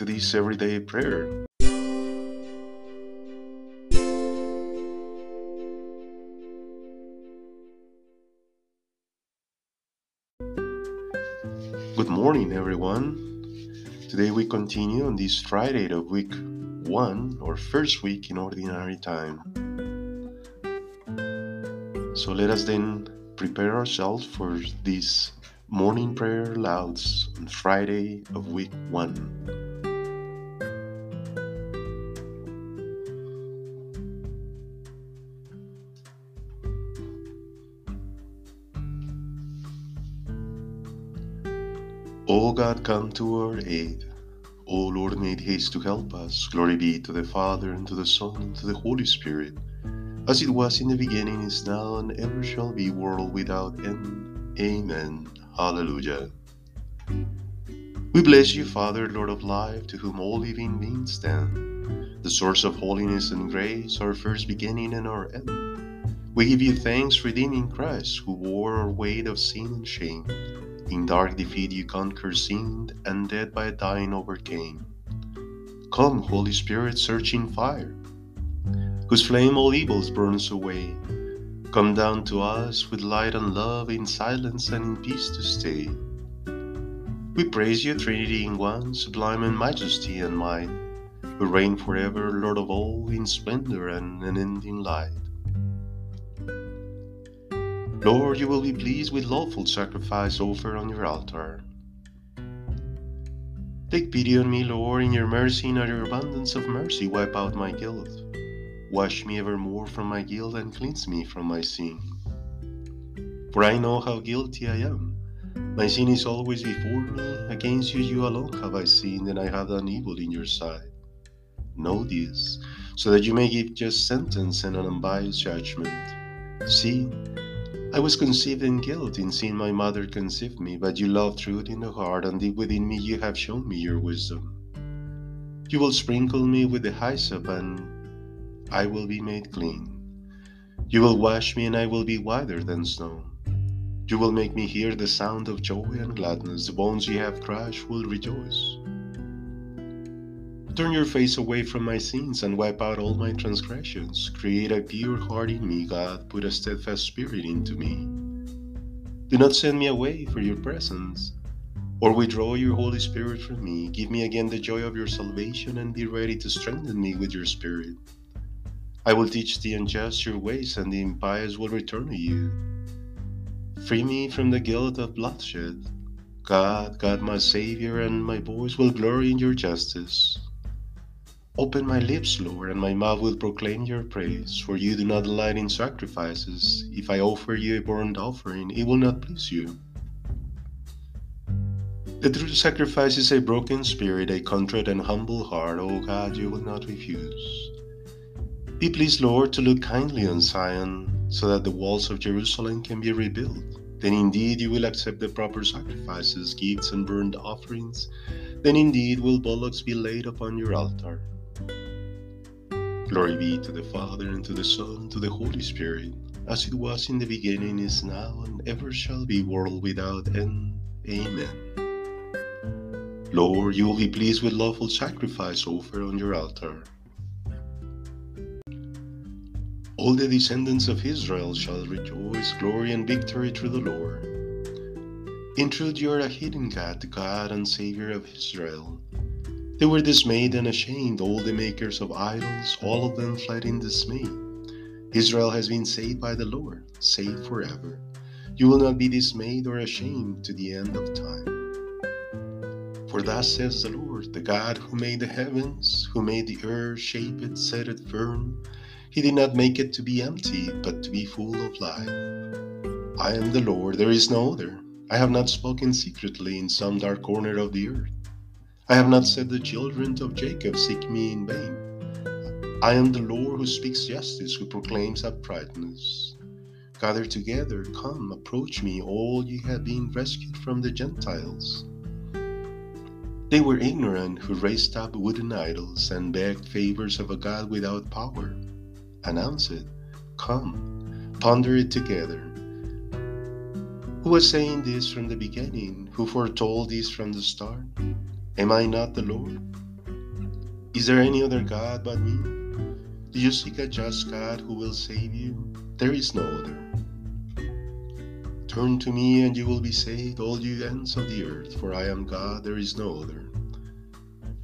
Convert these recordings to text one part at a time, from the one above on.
To this everyday prayer. Good morning, everyone. Today we continue on this Friday of week one, or first week in ordinary time. So let us then prepare ourselves for this morning prayer Lauds on Friday of week one. God, come to our aid. O Lord, make haste to help us. Glory be to the Father, and to the Son, and to the Holy Spirit, as it was in the beginning, is now, and ever shall be, world without end. Amen. Hallelujah. We bless you, Father, Lord of life, to whom all living beings stand, the source of holiness and grace, our first beginning and our end. We give you thanks, redeeming Christ, who bore our weight of sin and shame in dark defeat you conquer sin, and death by dying overcame. Come, Holy Spirit, searching fire, whose flame all evils burns away. Come down to us with light and love, in silence and in peace to stay. We praise you, Trinity in one, sublime in majesty and might, who reign forever, Lord of all, in splendor and unending light. Lord, you will be pleased with lawful sacrifice offered on your altar. Take pity on me, Lord, in your mercy and your abundance of mercy, wipe out my guilt. Wash me evermore from my guilt and cleanse me from my sin. For I know how guilty I am. My sin is always before me. Against you, you alone have I sinned, and I have done evil in your sight. Know this, so that you may give just sentence and an unbiased judgment. See, I was conceived in guilt in seeing my mother conceive me, but you love truth in the heart, and deep within me you have shown me your wisdom. You will sprinkle me with the hyssop, and I will be made clean. You will wash me, and I will be whiter than snow. You will make me hear the sound of joy and gladness. The bones you have crushed will rejoice. Turn your face away from my sins and wipe out all my transgressions. Create a pure heart in me, God. Put a steadfast spirit into me. Do not send me away for your presence, or withdraw your Holy Spirit from me. Give me again the joy of your salvation and be ready to strengthen me with your Spirit. I will teach the unjust your ways, and the impious will return to you. Free me from the guilt of bloodshed. God, God, my Savior, and my voice will glory in your justice. Open my lips, Lord, and my mouth will proclaim your praise, for you do not delight in sacrifices. If I offer you a burnt offering, it will not please you. The true sacrifice is a broken spirit, a contrite and humble heart. O God, you will not refuse. Be pleased, Lord, to look kindly on Zion, so that the walls of Jerusalem can be rebuilt. Then indeed you will accept the proper sacrifices, gifts, and burnt offerings. Then indeed will bullocks be laid upon your altar. Glory be to the Father, and to the Son, and to the Holy Spirit, as it was in the beginning, is now, and ever shall be, world without end. Amen. Lord, you will be pleased with lawful sacrifice offered on your altar. All the descendants of Israel shall rejoice, glory, and victory through the Lord. In truth, you are a hidden God, the God and Savior of Israel. They were dismayed and ashamed, all the makers of idols, all of them fled in dismay. Israel has been saved by the Lord, saved forever. You will not be dismayed or ashamed to the end of time. For thus says the Lord, the God who made the heavens, who made the earth, shape it, set it firm. He did not make it to be empty, but to be full of life. I am the Lord, there is no other. I have not spoken secretly in some dark corner of the earth. I have not said the children of Jacob seek me in vain. I am the Lord who speaks justice, who proclaims uprightness. Gather together, come, approach me, all ye have been rescued from the Gentiles. They were ignorant who raised up wooden idols and begged favors of a God without power. Announce it, come, ponder it together. Who was saying this from the beginning? Who foretold this from the start? Am I not the Lord? Is there any other God but me? Do you seek a just God who will save you? There is no other. Turn to me and you will be saved, all you ends of the earth, for I am God, there is no other.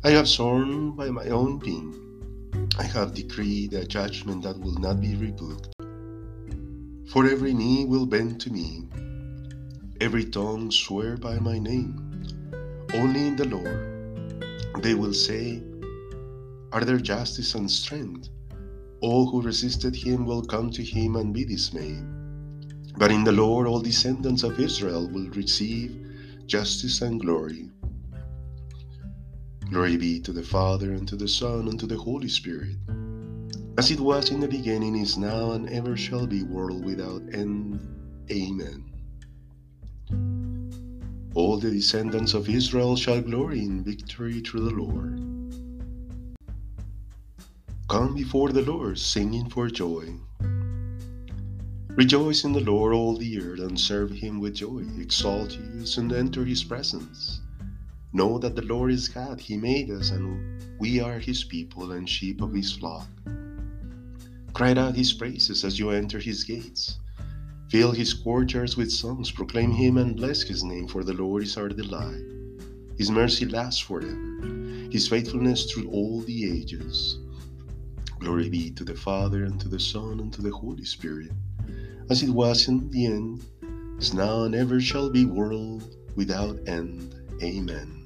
I have sworn by my own being, I have decreed a judgment that will not be rebuked. For every knee will bend to me, every tongue swear by my name. Only in the Lord they will say, Are there justice and strength? All who resisted him will come to him and be dismayed. But in the Lord all descendants of Israel will receive justice and glory. Glory be to the Father, and to the Son, and to the Holy Spirit, as it was in the beginning, is now, and ever shall be, world without end. Amen. All the descendants of Israel shall glory in victory through the Lord. Come before the Lord, singing for joy. Rejoice in the Lord, all the earth, and serve him with joy. Exalt his and enter his presence. Know that the Lord is God, he made us, and we are his people and sheep of his flock. Cry out his praises as you enter his gates. Fill his courtyards with songs, proclaim him and bless his name, for the Lord is our delight. His mercy lasts forever, his faithfulness through all the ages. Glory be to the Father, and to the Son, and to the Holy Spirit, as it was in the end, is now, and ever shall be, world without end. Amen.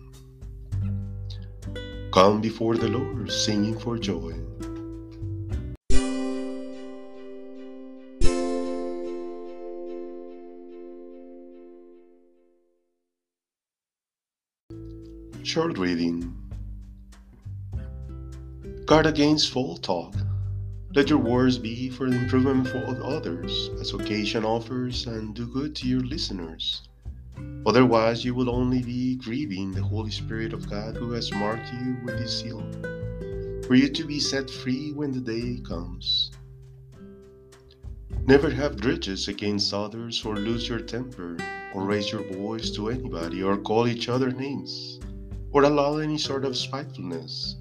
Come before the Lord, singing for joy. Short reading Guard against false talk. Let your words be for the improvement of others, as occasion offers, and do good to your listeners. Otherwise, you will only be grieving the Holy Spirit of God who has marked you with his seal, for you to be set free when the day comes. Never have grudges against others, or lose your temper, or raise your voice to anybody, or call each other names, or allow any sort of spitefulness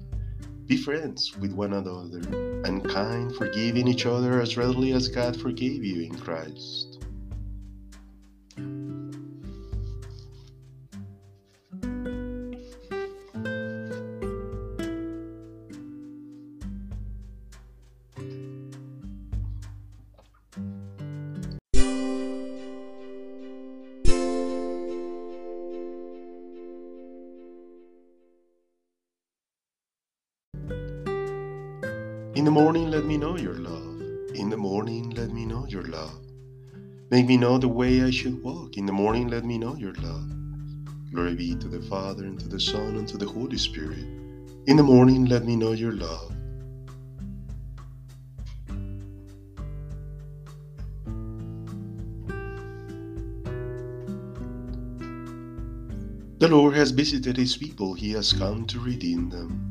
be friends with one another and kind, forgiving each other as readily as God forgave you in Christ. In the morning, let me know your love. In the morning, let me know your love. Make me know the way I should walk. In the morning, let me know your love. Glory be to the Father, and to the Son, and to the Holy Spirit. In the morning, let me know your love. The Lord has visited his people, he has come to redeem them.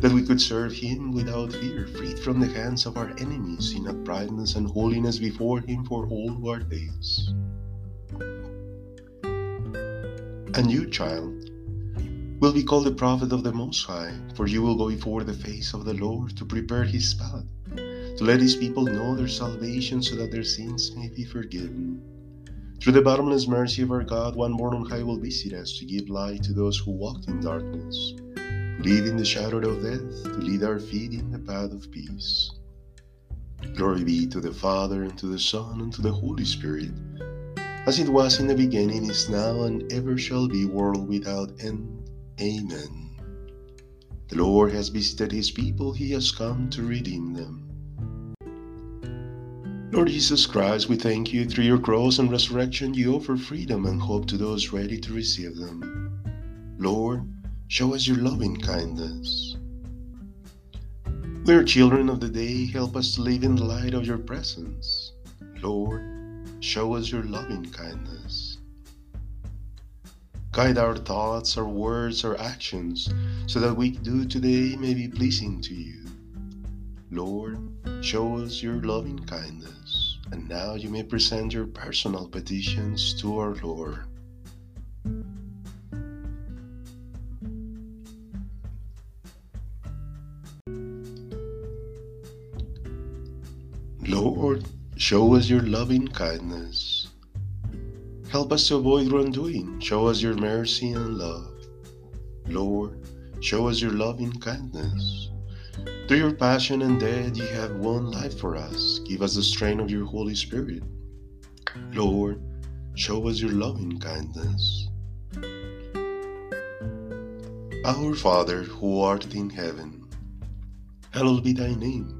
that we could serve Him without fear, freed from the hands of our enemies in uprightness and holiness before Him for all our days. And you, child, will be called the prophet of the Most High, for you will go before the face of the Lord to prepare His path, to let His people know their salvation so that their sins may be forgiven. Through the bottomless mercy of our God, one born on high will visit us to give light to those who walk in darkness live in the shadow of death, to lead our feet in the path of peace. Glory be to the Father, and to the Son, and to the Holy Spirit, as it was in the beginning, is now, and ever shall be, world without end. Amen. The Lord has visited his people, he has come to redeem them. Lord Jesus Christ, we thank you through your cross and resurrection, you offer freedom and hope to those ready to receive them. Lord, show us your loving kindness. We are children of the day, help us live in the light of your presence. Lord, show us your loving kindness. Guide our thoughts, our words, our actions, so that we do today may be pleasing to you. Lord, show us your loving kindness. And now you may present your personal petitions to our Lord. Lord, show us your loving kindness. Help us to avoid wrongdoing. Show us your mercy and love. Lord, show us your loving kindness. Through your passion and death, you have won life for us. Give us the strength of your Holy Spirit. Lord, show us your loving kindness. Our Father, who art in heaven, hallowed be thy name.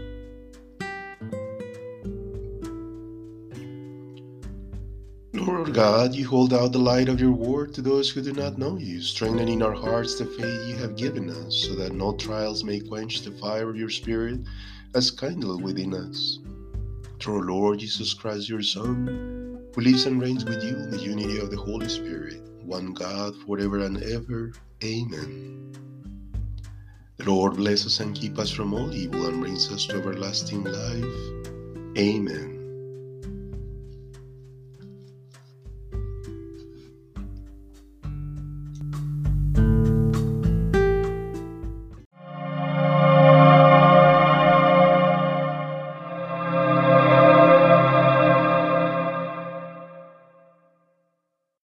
Lord God, you hold out the light of your word to those who do not know you, strengthening in our hearts the faith you have given us, so that no trials may quench the fire of your Spirit as kindled within us. Through Lord Jesus Christ, your Son, who lives and reigns with you in the unity of the Holy Spirit, one God, forever and ever. Amen. The Lord bless us and keep us from all evil and brings us to everlasting life. Amen.